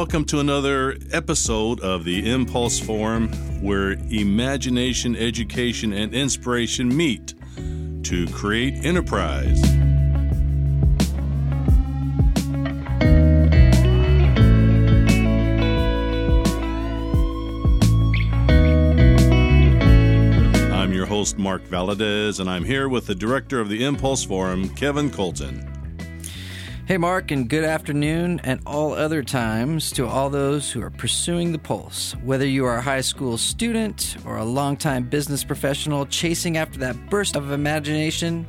welcome to another episode of the Impulse Forum where imagination, education, and inspiration meet to create enterprise. I'm your host, Mark Valadez, and I'm here with the director of the Impulse Forum, Kevin Colton. Hey, Mark, and good afternoon and all other times to all those who are pursuing the pulse. Whether you are a high school student or a longtime business professional chasing after that burst of imagination,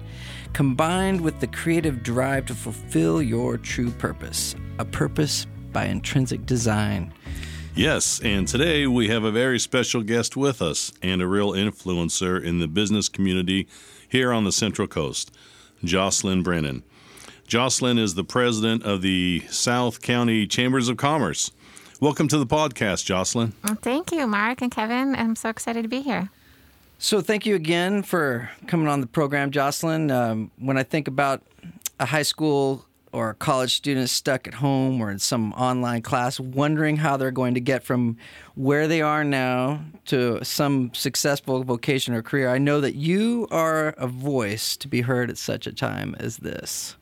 combined with the creative drive to fulfill your true purpose, a purpose by intrinsic design. Yes, and today we have a very special guest with us and a real influencer in the business community here on the Central Coast, Jocelyn Brennan. Jocelyn is the president of the South County Chambers of Commerce. Welcome to the podcast, Jocelyn. Thank you, Mark and Kevin. I'm so excited to be here. So, thank you again for coming on the program, Jocelyn. Um, when I think about a high school or a college student stuck at home or in some online class, wondering how they're going to get from where they are now to some successful vocation or career, I know that you are a voice to be heard at such a time as this.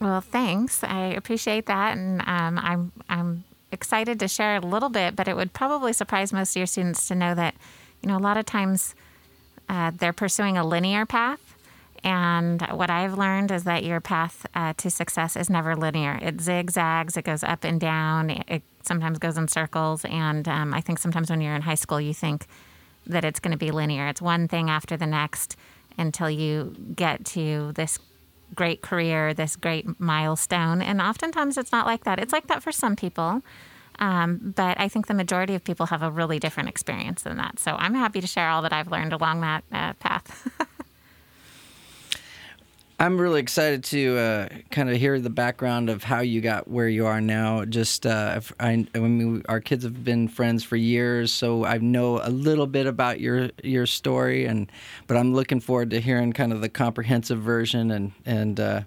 Well, thanks. I appreciate that, and um, I'm I'm excited to share a little bit. But it would probably surprise most of your students to know that, you know, a lot of times uh, they're pursuing a linear path, and what I've learned is that your path uh, to success is never linear. It zigzags. It goes up and down. It sometimes goes in circles, and um, I think sometimes when you're in high school, you think that it's going to be linear. It's one thing after the next until you get to this great career, this great milestone. And oftentimes it's not like that. It's like that for some people. Um, but I think the majority of people have a really different experience than that. So I'm happy to share all that I've learned along that uh, path. I'm really excited to uh, kind of hear the background of how you got where you are now. Just, uh, I, I mean, our kids have been friends for years, so I know a little bit about your your story, and but I'm looking forward to hearing kind of the comprehensive version. And and uh,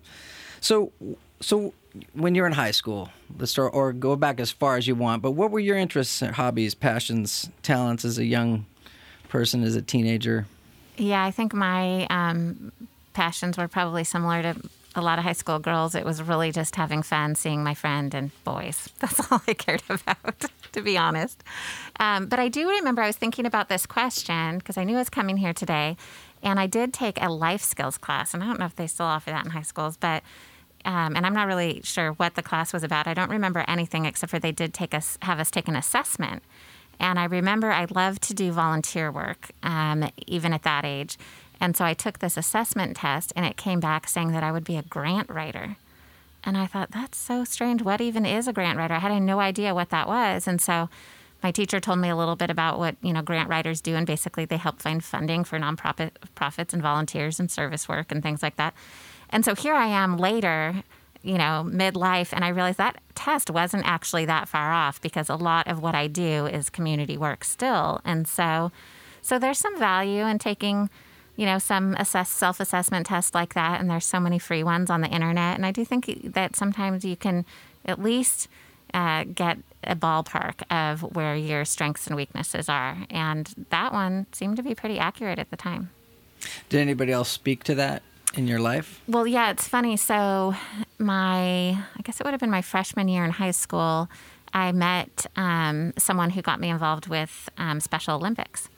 so so when you're in high school, let's start or go back as far as you want. But what were your interests, hobbies, passions, talents as a young person, as a teenager? Yeah, I think my um, passions were probably similar to a lot of high school girls. It was really just having fun, seeing my friend and boys. That's all I cared about, to be honest. Um, but I do remember I was thinking about this question because I knew I was coming here today. And I did take a life skills class. And I don't know if they still offer that in high schools, but. Um, and I'm not really sure what the class was about. I don't remember anything except for they did take us have us take an assessment, and I remember I loved to do volunteer work, um, even at that age. And so I took this assessment test and it came back saying that I would be a grant writer. And I thought, that's so strange. What even is a grant writer? I had no idea what that was. And so my teacher told me a little bit about what, you know, grant writers do. And basically they help find funding for nonprofit profits and volunteers and service work and things like that. And so here I am later, you know, midlife, and I realized that test wasn't actually that far off because a lot of what I do is community work still. And so so there's some value in taking – you know, some assess self-assessment tests like that, and there's so many free ones on the internet. And I do think that sometimes you can at least uh, get a ballpark of where your strengths and weaknesses are. And that one seemed to be pretty accurate at the time. Did anybody else speak to that in your life? Well, yeah, it's funny. So, my, I guess it would have been my freshman year in high school, I met um, someone who got me involved with um, Special Olympics.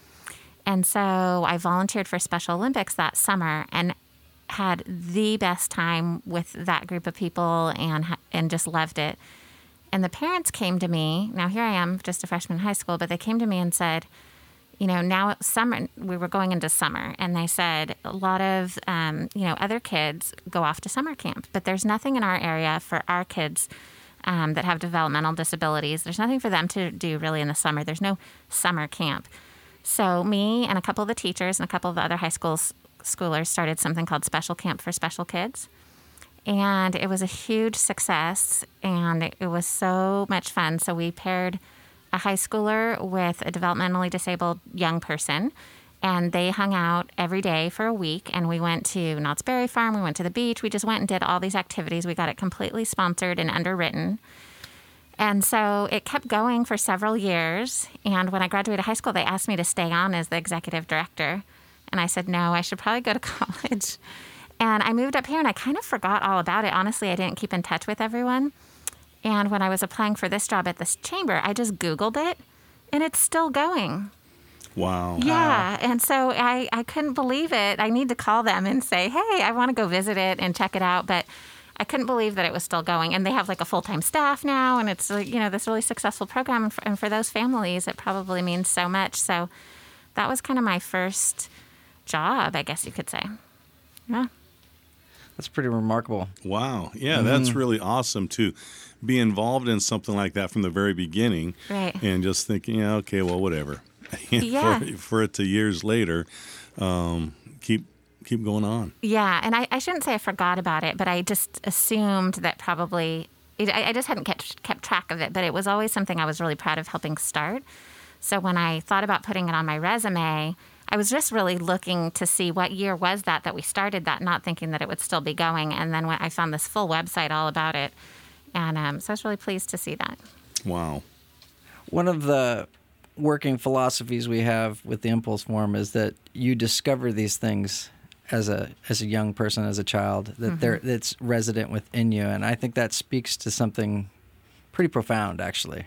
And so I volunteered for Special Olympics that summer and had the best time with that group of people and and just loved it. And the parents came to me. Now here I am, just a freshman in high school, but they came to me and said, you know, now summer we were going into summer, and they said a lot of um, you know other kids go off to summer camp, but there's nothing in our area for our kids. Um, that have developmental disabilities. There's nothing for them to do really in the summer. There's no summer camp. So, me and a couple of the teachers and a couple of the other high school schoolers started something called Special Camp for Special Kids. And it was a huge success and it, was so much fun. So, we paired a high schooler with a developmentally disabled young person and they hung out every day for a week and we went to Knott's Berry Farm, we went to the beach, we just went and did all these activities. We got it completely sponsored and underwritten. And so it kept going for several years. And when I graduated high school, they asked me to stay on as the executive director. And I said, no, I should probably go to college. And I moved up here and I kind of forgot all about it. Honestly, I didn't keep in touch with everyone. And when I was applying for this job at this chamber, I just Googled it and it's still going. Wow. Yeah. And so I, I couldn't believe it. I need to call them and say, hey, I want to go visit it and check it out. But I couldn't believe that it was still going. And they have like a full time staff now. And it's, like, you know, this really successful program. And for, and for those families, it probably means so much. So that was kind of my first job, I guess you could say. Yeah. That's pretty remarkable. Wow. Yeah, that's really awesome to be involved in something like that from the very beginning. Right. And just thinking, yeah, okay, well, whatever. Yeah. for, for it to years later, um, keep keep going on. Yeah, and I, I shouldn't say I forgot about it, but I just assumed that probably it, I, I just hadn't kept kept track of it. But it was always something I was really proud of helping start. So when I thought about putting it on my resume, I was just really looking to see what year was that that we started that, not thinking that it would still be going. And then when I found this full website all about it, and um, so I was really pleased to see that. Wow. One of the working philosophies we have with the Impulse Forum is that you discover these things as a as a young person, as a child, that they're that's resident within you, and I think that speaks to something pretty profound, actually.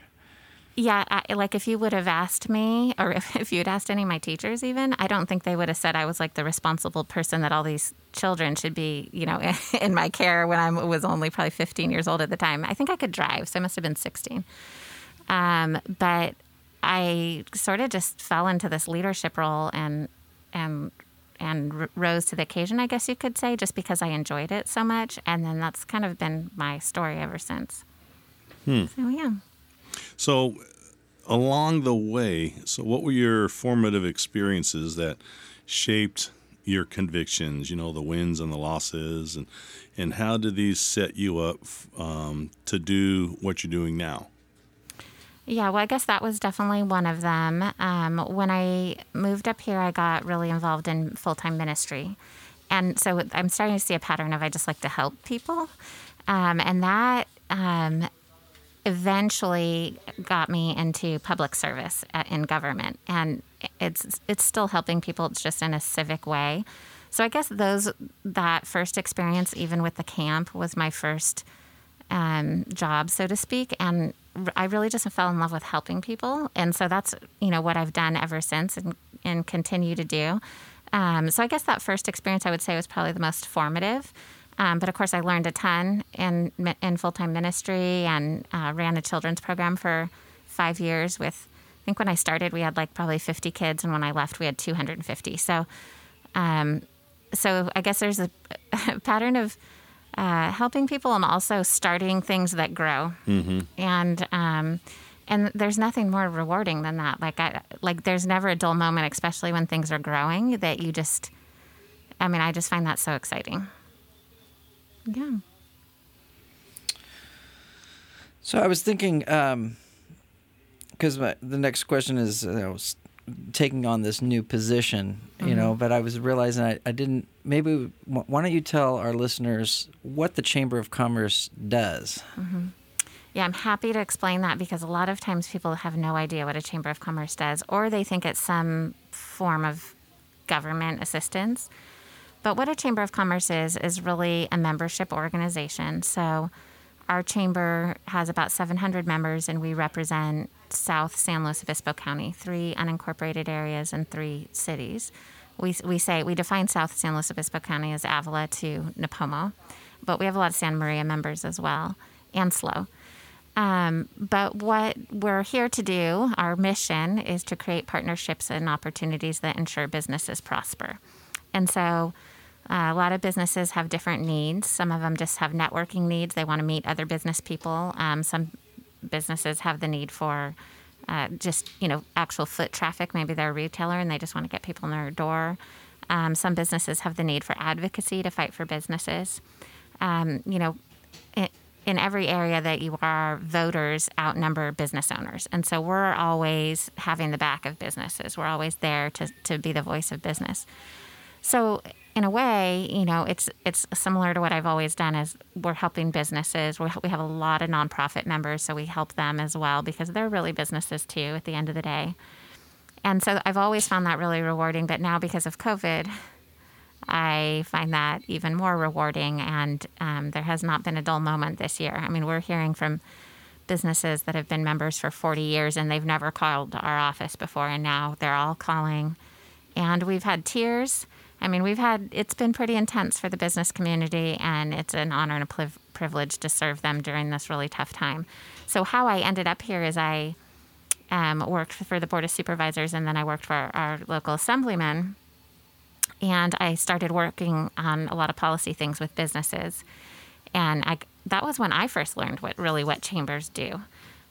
Yeah, I, like if you would have asked me, or if, if you'd asked any of my teachers, even, I don't think they would have said I was like the responsible person that all these children should be, you know, in my care when I was only probably 15 years old at the time. I think I could drive, so I must have been 16. Um, but I sort of just fell into this leadership role and and and r- rose to the occasion, I guess you could say, just because I enjoyed it so much. And then that's kind of been my story ever since. So yeah. So, along the way, so what were your formative experiences that shaped your convictions? You know, the wins and the losses, and and how did these set you up um, to do what you're doing now? Yeah, well, I guess that was definitely one of them. Um, when I moved up here, I got really involved in full time ministry. And so I'm starting to see a pattern of I just like to help people. Um, and that um, eventually got me into public service at, in government. And it's, it's still helping people, it's just in a civic way. So I guess those that first experience, even with the camp, was my first um, job, so to speak. And I really just fell in love with helping people. And so that's, you know, what I've done ever since and, and continue to do. Um, so I guess that first experience I would say was probably the most formative. Um, but of course, I learned a ton in, in full time ministry and uh, ran a children's program for five years with, I think when I started, we had like probably 50 kids. And when I left, we had 250. So, um, so I guess there's a, a pattern of uh, helping people and also starting things that grow. And um, and there's nothing more rewarding than that. Like I like there's never a dull moment, especially when things are growing. That you just, I mean, I just find that so exciting. Yeah. So I was thinking, because the next question is, uh, you know, s- taking on this new position, you know, mm-hmm. but I was realizing I, I didn't. Maybe why don't you tell our listeners what the Chamber of Commerce does? Mm-hmm. Yeah, I'm happy to explain that because a lot of times people have no idea what a Chamber of Commerce does, or they think it's some form of government assistance. But what a Chamber of Commerce is, is really a membership organization. So our chamber has about 700 members, and we represent South San Luis Obispo County, three unincorporated areas and three cities. We, we say we define South San Luis Obispo County as Avila to Nipomo, but we have a lot of Santa Maria members as well, and SLO. Um, but what we're here to do, our mission is to create partnerships and opportunities that ensure businesses prosper. And so uh, a lot of businesses have different needs. Some of them just have networking needs. They want to meet other business people. Um, some businesses have the need for uh, just, you know, actual foot traffic. Maybe they're a retailer and they just want to get people in their door. Um, some businesses have the need for advocacy to fight for businesses. Um, you know, i in every area that you are, voters outnumber business owners. And so we're always having the back of businesses. We're always there to, to be the voice of business. So in a way, you know, it's it's similar to what I've always done. Is we're helping businesses. we we have a lot of nonprofit members, so we help them as well because they're really businesses too. At the end of the day, and so I've always found that really rewarding. But now because of COVID, I find that even more rewarding. And um, there has not been a dull moment this year. I mean, we're hearing from businesses that have been members for 40 years and they've never called our office before, and now they're all calling. And we've had tears. I mean, we've had, it's been pretty intense for the business community, and it's an honor and a privilege to serve them during this really tough time. So, how I ended up here is I um, worked for the Board of Supervisors, and then I worked for our local assemblyman. And I started working on a lot of policy things with businesses. And I, that was when I first learned what really what chambers do.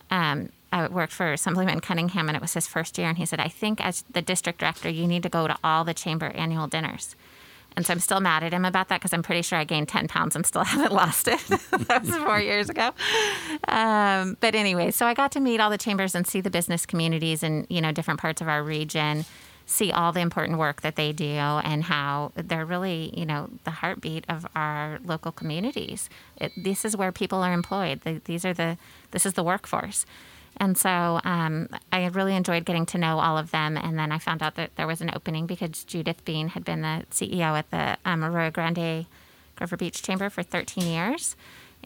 Um, I worked for Assemblyman Cunningham, and it was his first year. And he said, I think as the district director, you need to go to all the chamber annual dinners. And so I'm still mad at him about that because I'm pretty sure I gained 10 pounds and still haven't lost it. that was four years ago. Um, but anyway, so I got to meet all the chambers and see the business communities in, you know, different parts of our region, see all the important work that they do and how they're really, you know, the heartbeat of our local communities. It, this is where people are employed. The, these are the, this is the workforce. And so um, I really enjoyed getting to know all of them. And then I found out that there was an opening because Judith Bean had been the CEO at the um, Arroyo Grande Grover Beach Chamber for 13 years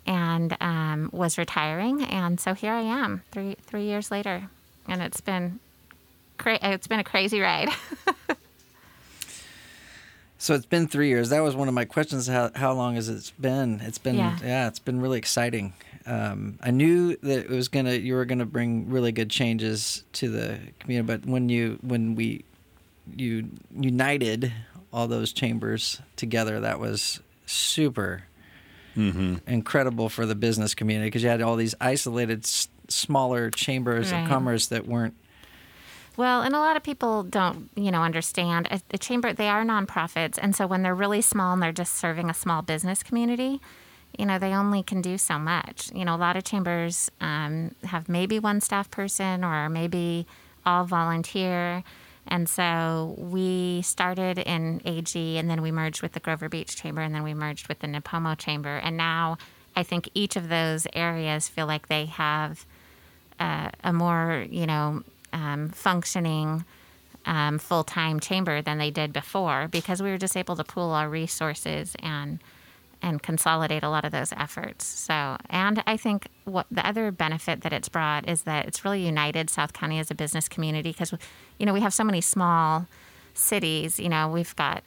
and um, was retiring. And so here I am, three three years later, and it's been cra- it's been a crazy ride. so it's been three years. That was one of my questions. How how long has it been? It's been yeah, yeah it's been really exciting um, I knew that it was gonna you were gonna bring really good changes to the community, but when you when we you united all those chambers together, that was super mm-hmm. incredible for the business community because you had all these isolated s- smaller chambers right. of commerce that weren't well, and a lot of people don't, you know, understand a, a, chamber. They are nonprofits, and so when they're really small and they're just serving a small business community, you know, they only can do so much. You know, a lot of chambers um, have maybe one staff person or maybe all volunteer. And so we started in AG and then we merged with the Grover Beach Chamber and then we merged with the Nipomo Chamber. And now I think each of those areas feel like they have uh, a more, you know, um, functioning um, full time chamber than they did before because we were just able to pool our resources and and consolidate a lot of those efforts. So, and I think what the other benefit that it's brought is that it's really united South County as a business community because, you know, we have so many small cities. You know, we've got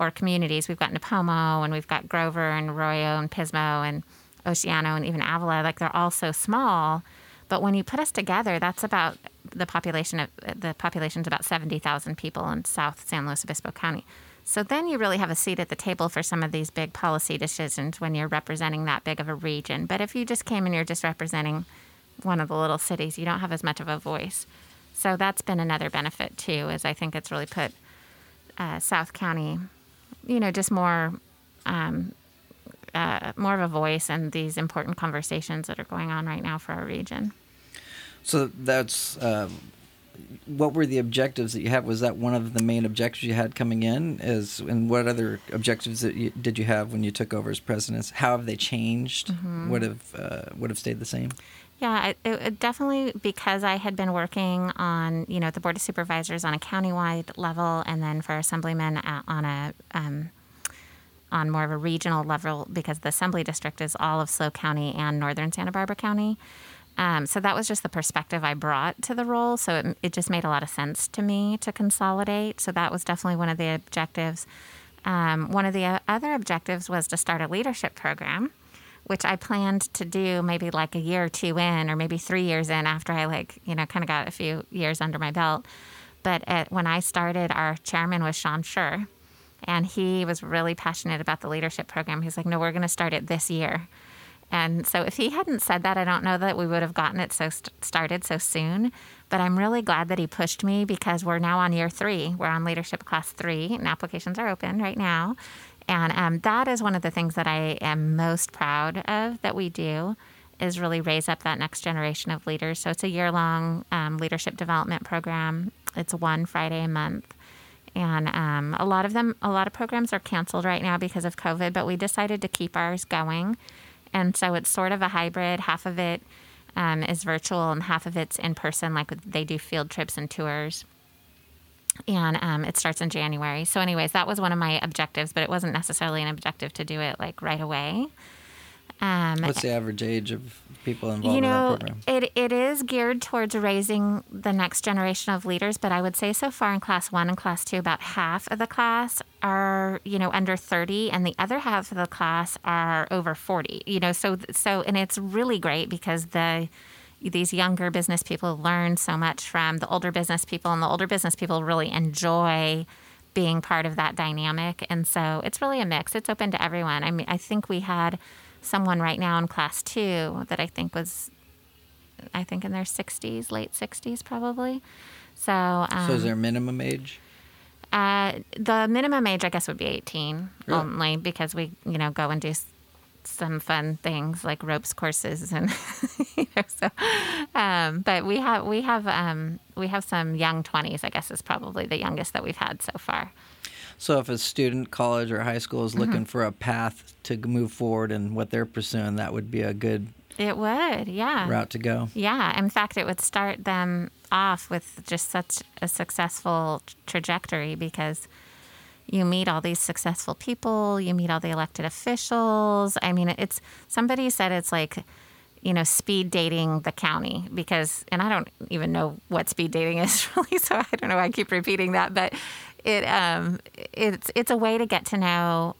or communities. We've got Nipomo and we've got Grover and Arroyo and Pismo and Oceano and even Avila. Like they're all so small, but when you put us together, that's about the population of the population's about seventy thousand people in South San Luis Obispo County. So then you really have a seat at the table for some of these big policy decisions when you're representing that big of a region. But if you just came and you're just representing one of the little cities, you don't have as much of a voice. So that's been another benefit too, is I think it's really put uh, South County, you know, just more. Um, uh, more of a voice in these important conversations that are going on right now for our region. So that's um, what were the objectives that you had? Was that one of the main objectives you had coming in? Is and what other objectives you, did you have when you took over as president? How have they changed? Mm-hmm. What have uh, what have stayed the same? Yeah, it, it definitely because I had been working on you know the board of supervisors on a countywide level, and then for assemblymen on a um, on more of a regional level because the assembly district is all of SLO County and northern Santa Barbara County. Um, so that was just the perspective I brought to the role. So it, it, just made a lot of sense to me to consolidate. So that was definitely one of the objectives. Um, one of the other objectives was to start a leadership program, which I planned to do maybe like a year or two in, or maybe three years in after I like you know kind of got a few years under my belt. But at, when I started, our chairman was Sean Schur, and he was really passionate about the leadership program. He's like, "No, we're going to start it this year." And so if he hadn't said that, I don't know that we would have gotten it so st- started so soon. But I'm really glad that he pushed me because we're now on year three. We're on leadership class three, and applications are open right now. And um, that is one of the things that I am most proud of that we do is really raise up that next generation of leaders. So it's a year long um, leadership development program. It's one Friday a month. And um, a lot of them, a lot of programs are canceled right now because of COVID, but we decided to keep ours going. And so it's sort of a hybrid. Half of it um, is virtual and half of it's in person, like they do field trips and tours. And um, it starts in January. So, anyways, that was one of my objectives, but it wasn't necessarily an objective to do it like right away. Um, What's the average age of people involved you know, in that program? It, it is geared towards raising the next generation of leaders, but I would say so far in class one and class two, about half of the class are, you know, under 30 and the other half of the class are over 40, you know, so, so, and it's really great because the, these younger business people learn so much from the older business people and the older business people really enjoy being part of that dynamic. And so it's really a mix. It's open to everyone. I mean, I think we had, someone right now in class two that I think was, I think in their 60s, late 60s probably. So, um, so is there a minimum age? Uh, the minimum age, I guess, would be 18 really? only because we, you know, go and do some fun things like ropes courses and you know so um, but we have we have um, we have some young 20s i guess is probably the youngest that we've had so far so if a student, college or high school is looking mm-hmm. for a path to move forward and what they're pursuing, that would be a good it would, yeah. Route to go. Yeah. In fact, it would start them off with just such a successful trajectory because you meet all these successful people, you meet all the elected officials. I mean, it's somebody said it's like, you know, speed dating the county because, and I don't even know what speed dating is really, so I don't know. Why I keep repeating that, but it um, it's it's a way to get to know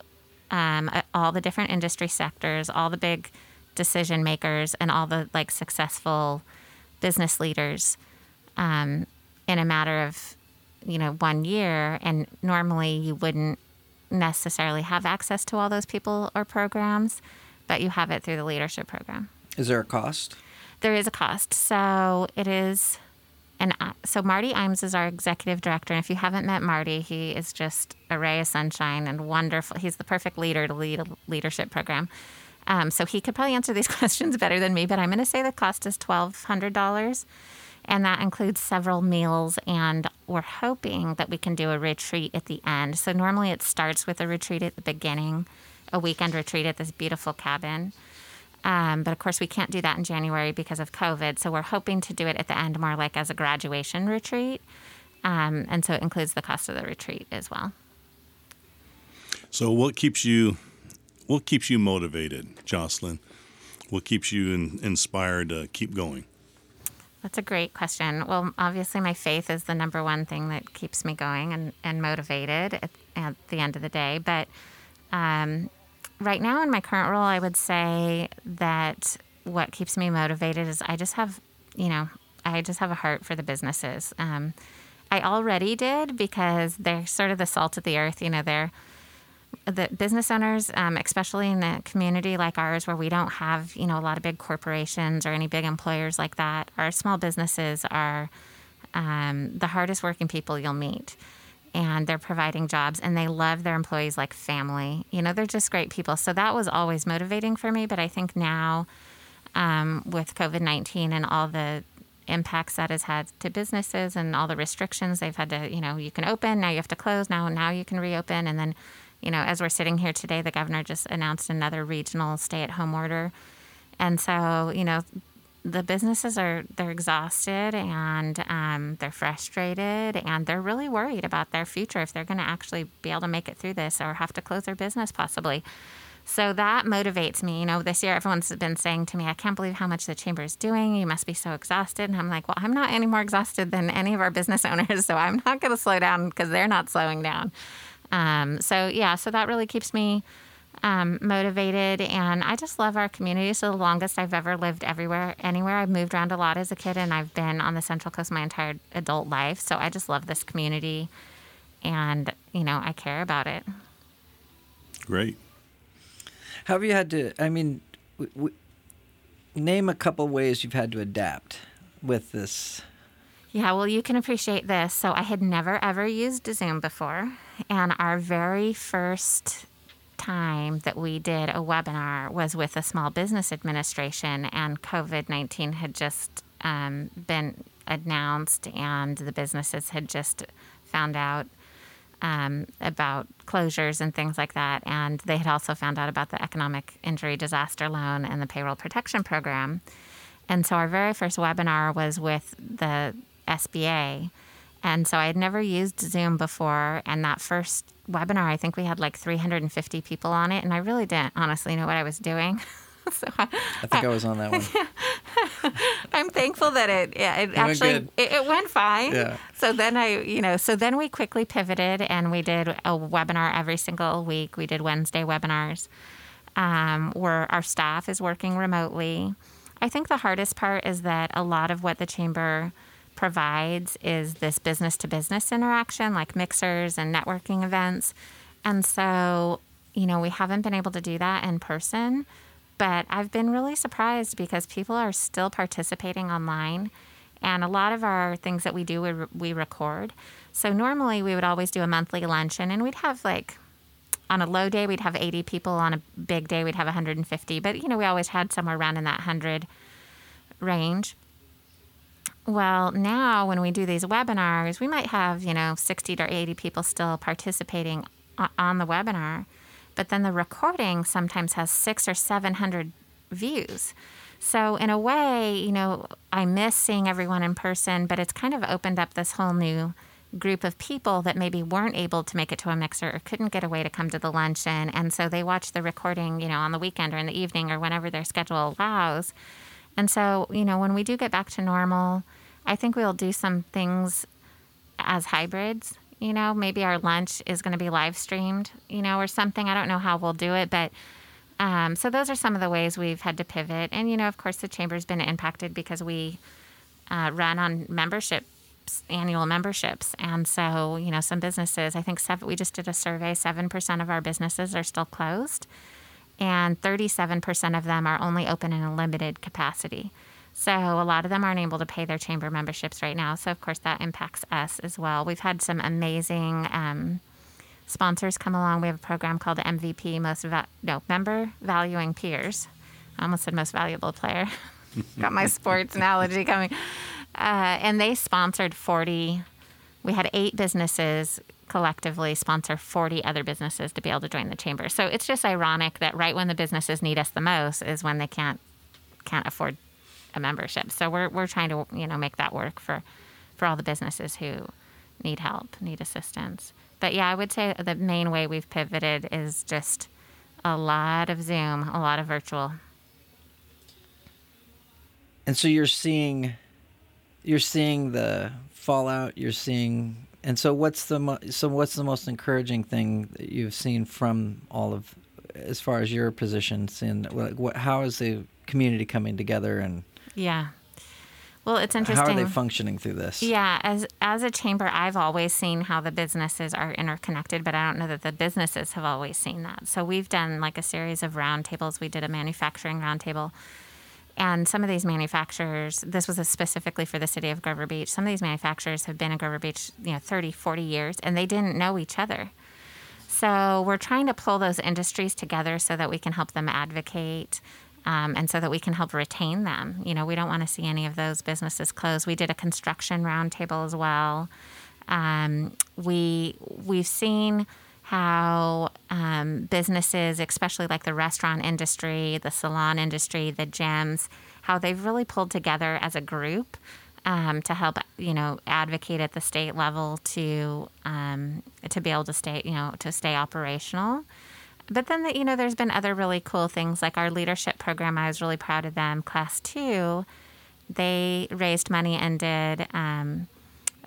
um, all the different industry sectors, all the big decision makers, and all the like successful business leaders um, in a matter of you know one year. And normally you wouldn't necessarily have access to all those people or programs, but you have it through the leadership program. Is there a cost? There is a cost. So it is and so Marty Imes is our executive director. And if you haven't met Marty, he is just a ray of sunshine and wonderful. He's the perfect leader to lead a leadership program. Um, so he could probably answer these questions better than me, but I'm going to say the cost is $1,200. And that includes several meals, and we're hoping that we can do a retreat at the end. So normally it starts with a retreat at the beginning, a weekend retreat at this beautiful cabin. Um, but of course, we can't do that in January because of COVID. So we're hoping to do it at the end more like as a graduation retreat. Um, and so it includes the cost of the retreat as well. So what keeps you what keeps you motivated, Jocelyn? What keeps you in, inspired to keep going? That's a great question. Well, obviously, my faith is the number one thing that keeps me going and, and motivated at, at the end of the day. But um, right now in my current role, I would say that what keeps me motivated is I just have, you know, I just have a heart for the businesses. Um, I already did because they're sort of the salt of the earth. You know, they're the business owners, um, especially in a community like ours where we don't have, you know, a lot of big corporations or any big employers like that. Our small businesses are um, the hardest working people you'll meet and they're providing jobs and they love their employees like family. You know, they're just great people. So that was always motivating for me. But I think now um, with COVID 19 and all the impacts that has had to businesses and all the restrictions they've had to, you know, you can open, now you have to close, now, now you can reopen. And then, you know, as we're sitting here today, the governor just announced another regional stay at home order. And so, you know, the businesses are they're exhausted and um, they're frustrated and they're really worried about their future if they're going to actually be able to make it through this or have to close their business possibly. So that motivates me. You know, this year everyone's been saying to me, I can't believe how much the chamber is doing. You must be so exhausted. And I'm like, well, I'm not any more exhausted than any of our business owners. So I'm not going to slow down because they're not slowing down. Um, so, yeah, so that really keeps me um, motivated, and I just love our community. So the longest I've ever lived everywhere, anywhere. I've moved around a lot as a kid, and I've been on the Central Coast my entire adult life. So I just love this community, and you know I care about it. Great. How have you had to? I mean, w- w- name a couple ways you've had to adapt with this. Yeah, well, you can appreciate this. So I had never ever used Zoom before, and our very first time that we did a webinar was with a small business administration, and COVID 19 had just um, been announced, and the businesses had just found out um, about closures and things like that. And they had also found out about the economic injury disaster loan and the payroll protection program. And so our very first webinar was with the SBA. And so I had never used Zoom before. And that first webinar, I think we had like 350 people on it. And I really didn't honestly know what I was doing. so I, I think I, was on that one. I'm thankful that it, yeah, it, it actually it, it, went fine. Yeah. So then I, you know, so then we quickly pivoted and we did a webinar every single week. We did Wednesday webinars, um, where our staff is working remotely. I think the hardest part is that a lot of what the chamber provides is this business to business interaction, like mixers and networking events, and so you know we haven't been able to do that in person. But I've been really surprised because people are still participating online. And a lot of our things that we do, we, we record. So normally we would always do a monthly luncheon and we'd have like, on a low day, we'd have 80 people. On a big day, we'd have 150. But, you know, we always had somewhere around in that 100 range. Well, now when we do these webinars, we might have, you know, 60 to 80 people still participating on the webinar but then the recording sometimes has six or 700 views. So, in a way, you know, I miss seeing everyone in person, but it's kind of opened up this whole new group of people that maybe weren't able to make it to a mixer or couldn't get away to come to the luncheon. And so they watch the recording, you know, on the weekend or in the evening or whenever their schedule allows. And so, you know, when we do get back to normal, I think we'll do some things as hybrids you know, maybe our lunch is going to be live streamed, you know, or something. I don't know how we'll do it, but um, so those are some of the ways we've had to pivot. And, you know, of course, the chamber's been impacted because we uh, run on membership annual memberships. And so, you know, some businesses, I think seven, we just did a survey, 7% of our businesses are still closed, and 37% of them are only open in a limited capacity. So a lot of them aren't able to pay their chamber memberships right now. So of course that impacts us as well. We've had some amazing um, sponsors come along. We have a program called MVP, most va- no member valuing peers. I almost said most valuable player. Got my sports analogy coming. Uh, and they sponsored 40. We had eight businesses collectively sponsor 40 other businesses to be able to join the chamber. So it's just ironic that right when the businesses need us the most is when they can't can't afford a membership. So we're we're trying to you know make that work for for all the businesses who need help, need assistance. But yeah, I would say the main way we've pivoted is just a lot of Zoom, a lot of virtual. And so you're seeing you're seeing the fallout, you're seeing and so what's the mo- so what's the most encouraging thing that you've seen from all of as far as your positions and what how is the community coming together and yeah. Well, it's interesting. How are they functioning through this? Yeah, as as a chamber, I've always seen how the businesses are interconnected, but I don't know that the businesses have always seen that. So we've done like a series of roundtables. We did a manufacturing roundtable, and some of these manufacturers, this was specifically for the city of Grover Beach. Some of these manufacturers have been in Grover Beach, you know, 30, 40 years, and they didn't know each other. So we're trying to pull those industries together so that we can help them advocate um, and so that we can help retain them. You know, we don't want to see any of those businesses close. We did a construction roundtable as well. Um, we we've seen how um, businesses, especially like the restaurant industry, the salon industry, the gyms, how they've really pulled together as a group um, to help, you know, advocate at the state level to um, to be able to stay, you know, to stay operational but then, the, you know, there's been other really cool things like our leadership program. I was really proud of them. Class two, they raised money and did um,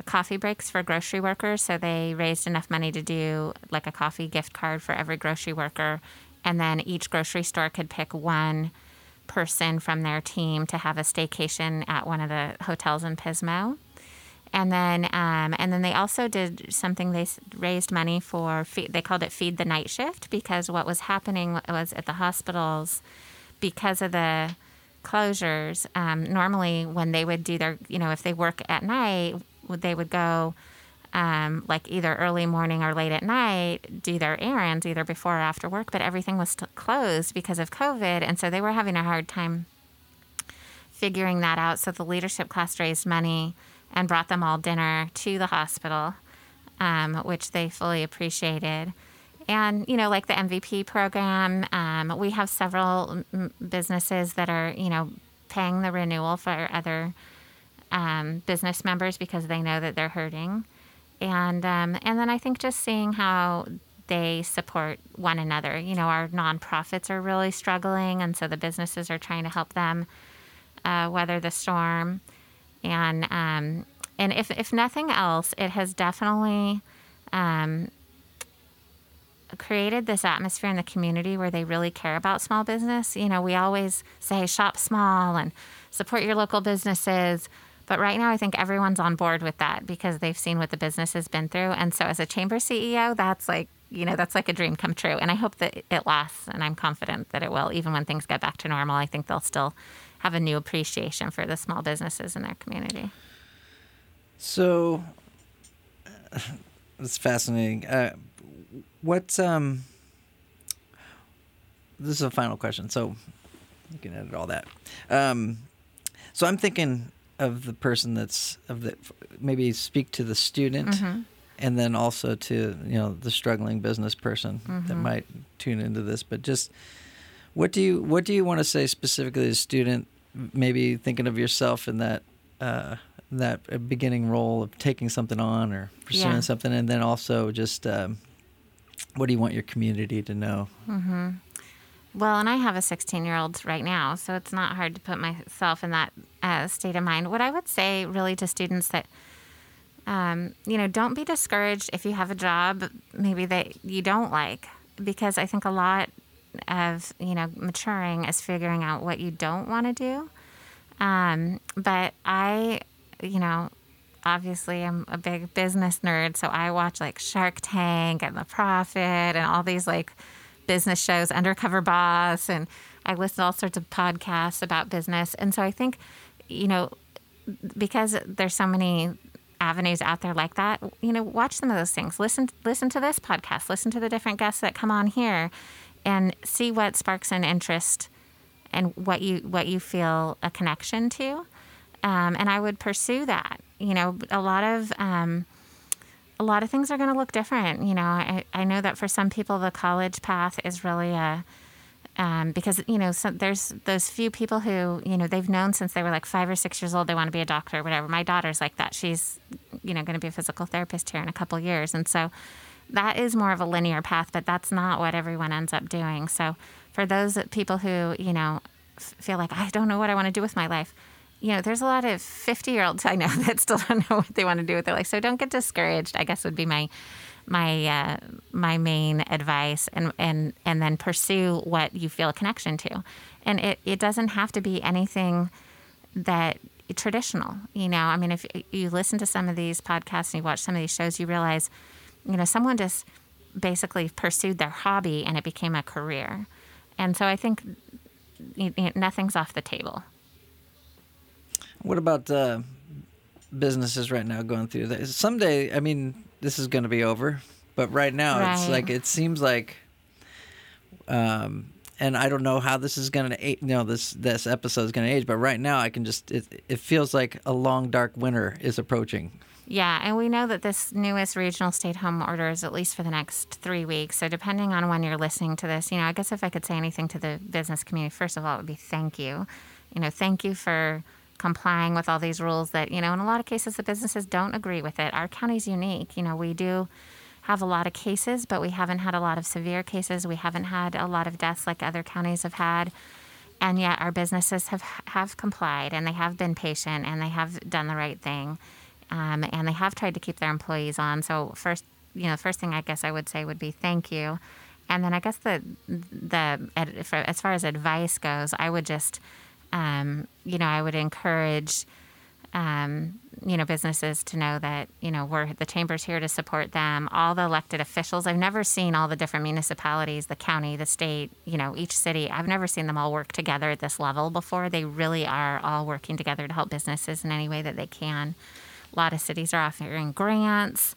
coffee breaks for grocery workers. So they raised enough money to do like a coffee gift card for every grocery worker. And then each grocery store could pick one person from their team to have a staycation at one of the hotels in Pismo and then um, and then they also did something. They raised money for they called it feed the night shift because what was happening was at the hospitals because of the closures. Um, normally, when they would do their you know if they work at night, they would go. Um, like either early morning or late at night, do their errands either before or after work, but everything was closed because of COVID. And so they were having a hard time figuring that out. So the leadership class raised money and brought them all dinner to the hospital um, which they fully appreciated. And, you know, like the MVP program, um, we have several m- businesses that are, you know, paying the renewal for other um, business members because they know that they're hurting. And, um, and then I think just seeing how they support one another. You know, our nonprofits are really struggling, and so the businesses are trying to help them uh, weather the storm. And um, and if if nothing else, it has definitely um, created this atmosphere in the community where they really care about small business. You know, we always say shop small and support your local businesses. But right now, I think everyone's on board with that because they've seen what the business has been through. And so, as a chamber CEO, that's like, you know, that's like a dream come true. And I hope that it lasts. And I'm confident that it will. Even when things get back to normal, I think they'll still have a new appreciation for the small businesses in their community. So, it's fascinating. Uh, what's um? This is a final question, so you can edit all that. Um, so I'm thinking of the person that's of the maybe speak to the student, Mm-hmm. and then also to you know the struggling business person that Mm-hmm. might tune into this. But just what do you what do you want to say specifically to the student? Maybe thinking of yourself in that uh, that beginning role of taking something on or pursuing Yeah. something, and then also just um, what do you want your community to know? Well, and I have a 16 year old right now, so it's not hard to put myself in that uh, state of mind. What I would say really to students that, um, you know, don't be discouraged if you have a job maybe that you don't like, because I think a lot of, you know, maturing is figuring out what you don't want to do. Um, but I, you know, obviously I'm a big business nerd, so I watch like Shark Tank and The Profit and all these like business shows, Undercover Boss, and I listen to all sorts of podcasts about business. And so I think, you know, because there's so many avenues out there like that, you know, watch some of those things. Listen listen to this podcast, listen to the different guests that come on here and see what sparks an interest and what you what you feel a connection to. Um, and I would pursue that. You know, a lot of um, a lot of things are going to look different. You know, I, I know that for some people, the college path is really a um, because you know so there's those few people who you know they've known since they were like five or six years old they want to be a doctor or whatever. My daughter's like that. She's you know going to be a physical therapist here in a couple years, and so that is more of a linear path. But that's not what everyone ends up doing. So for those people who you know feel like I don't know what I want to do with my life. You know, there's a lot of 50 year olds I know that still don't know what they want to do with their life. So don't get discouraged, I guess would be my my uh, my main advice and and and then pursue what you feel a connection to and it, it doesn't have to be anything that traditional you know i mean if you listen to some of these podcasts and you watch some of these shows you realize you know someone just basically pursued their hobby and it became a career and so i think you know, nothing's off the table What about uh, businesses right now going through that? Someday, I mean, this is going to be over, but right now, it's like it seems like, um, and I don't know how this is going to, you know, this this episode is going to age, but right now, I can just it, it feels like a long dark winter is approaching. Yeah, and we know that this newest regional stay home order is at least for the next three weeks. So, depending on when you're listening to this, you know, I guess if I could say anything to the business community, first of all, it would be thank you. You know, thank you for complying with all these rules that, you know, in a lot of cases, the businesses don't agree with it. Our county's unique. You know, we do have a lot of cases, but we haven't had a lot of severe cases. We haven't had a lot of deaths like other counties have had and yet our businesses have have complied and they have been patient and they have done the right thing um, and they have tried to keep their employees on. So first you know first thing i guess i would say would be thank you. And then i guess the the as far as advice goes i would just um, you know i would encourage um, you know businesses to know that you know we're the chamber's here to support them. All the elected officials i've never seen all the different municipalities the county the state you know each city i've never seen them all work together at this level before. They really are all working together to help businesses in any way that they can a lot of cities are offering grants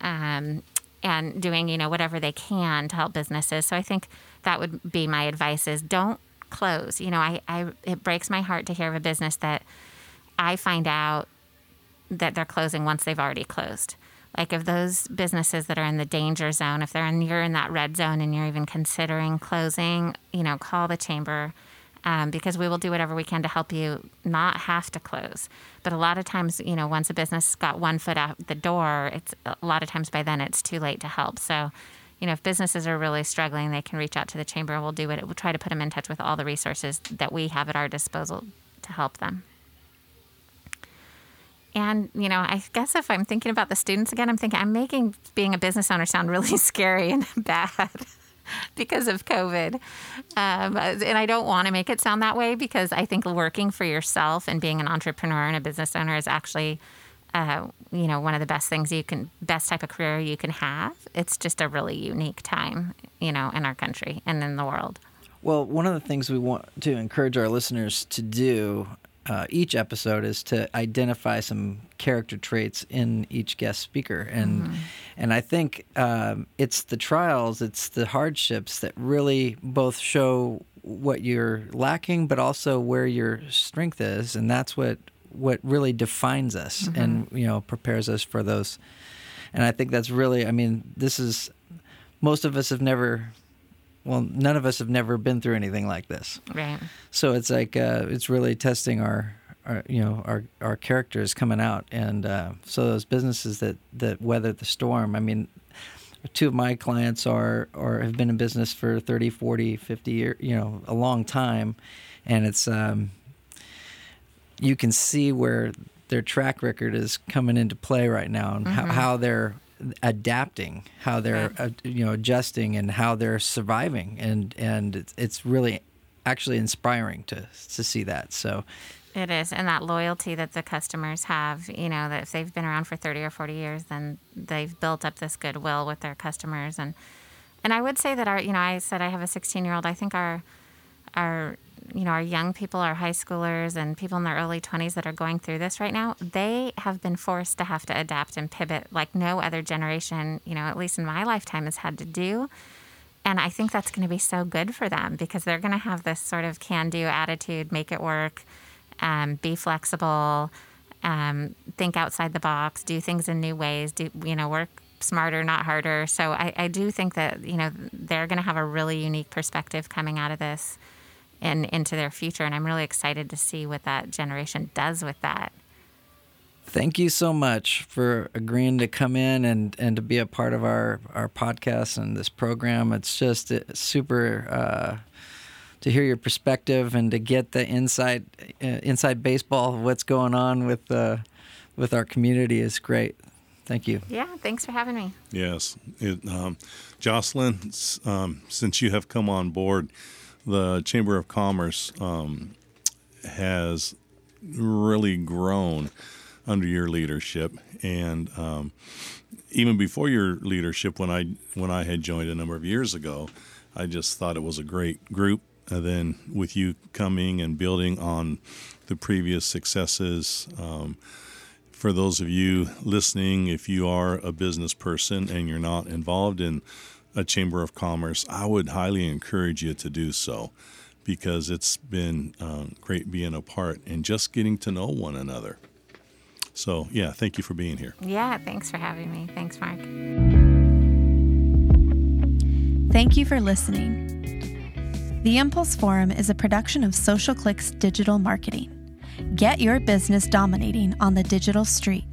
um, and doing you know whatever they can to help businesses so i think that would be my advice is don't close you know i, I it breaks my heart to hear of a business that I find out that they're closing once they've already closed. like if those businesses that are in the danger zone, if they're in you're in that red zone and you're even considering closing, you know, call the chamber. Um, because we will do whatever we can to help you not have to close. But a lot of times, you know, once a business got one foot out the door, it's a lot of times by then it's too late to help. So, you know, if businesses are really struggling, they can reach out to the chamber. We'll do it. We'll try to put them in touch with all the resources that we have at our disposal to help them. And, you know, I guess if I'm thinking about the students again, I'm thinking I'm making being a business owner sound really scary and bad because of COVID. Um, and I don't want to make it sound that way because I think working for yourself and being an entrepreneur and a business owner is actually, uh, you know, one of the best things you can, best type of career you can have. It's just a really unique time, you know, in our country and in the world. Well, one of the things we want to encourage our listeners to do uh, each episode is to identify some character traits in each guest speaker, and mm-hmm. and I think um, it's the trials, it's the hardships that really both show what you're lacking, but also where your strength is, and that's what what really defines us, mm-hmm. and you know prepares us for those. And I think that's really, I mean, this is most of us have never well, none of us have never been through anything like this. Right. So it's like uh, it's really testing our, our, you know, our our characters coming out, and uh, so those businesses that that weather the storm. I mean, two of my clients are or have been in business for 30, 40, 50 years, you know, a long time, and it's um, you can see where their track record is coming into play right now, and mm-hmm. how, how they're adapting, how they're uh, you know adjusting, and how they're surviving, and and it's, it's really actually inspiring to to see that. So it is, and that loyalty that the customers have, you know, that if they've been around for 30 or 40 years, then they've built up this goodwill with their customers. And and I would say that our, you know, I said I have a 16 year old. I think our our you know, our young people, our high schoolers, and people in their early 20s that are going through this right now, they have been forced to have to adapt and pivot like no other generation, you know, at least in my lifetime, has had to do. And I think that's going to be so good for them because they're going to have this sort of can do attitude, make it work, um, be flexible, um, think outside the box, do things in new ways, do, you know, work smarter, not harder. So I, I do think that, you know, they're going to have a really unique perspective coming out of this and into their future. And I'm really excited to see what that generation does with that. Thank you so much for agreeing to come in and, and to be a part of our, our podcast and this program. It's just super uh, to hear your perspective and to get the inside uh, inside baseball of what's going on with uh, with our community is great. Thank you. Yeah, thanks for having me. Yes, it, um, Jocelyn, um, since you have come on board, the Chamber of Commerce um, has really grown under your leadership, and um, even before your leadership, when I when I had joined a number of years ago, I just thought it was a great group. And then with you coming and building on the previous successes. Um, for those of you listening, if you are a business person and you're not involved in a Chamber of Commerce, I would highly encourage you to do so because it's been um, great being a part and just getting to know one another. So, yeah, thank you for being here. Yeah, thanks for having me. Thanks, Mark. Thank you for listening. The Impulse Forum is a production of Social KLICs Digital Marketing. Get your business dominating on the digital street.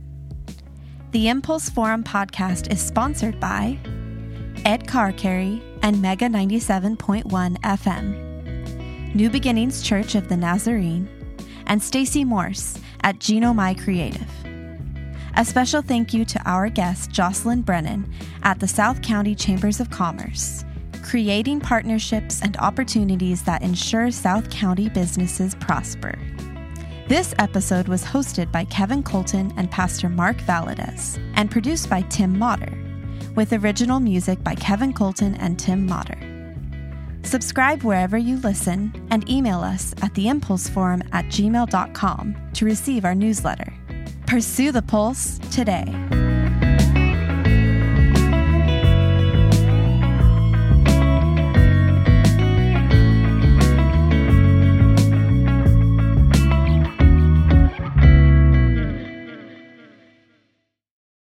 The Impulse Forum podcast is sponsored by Ed Car Carry, and Mega 97.1 FM, New Beginnings Church of the Nazarene, and Stacy Morse at Ginomai Creative. A special thank you to our guest Jocelyn Brennan at the South County Chambers of Commerce, creating partnerships and opportunities that ensure South County businesses prosper. This episode was hosted by Kevin Colton and Pastor Mark Valadez and produced by Tim Motter with original music by Kevin Colton and Tim Motter. Subscribe wherever you listen and email us at theimpulseforum at gmail.com to receive our newsletter. Pursue the pulse today.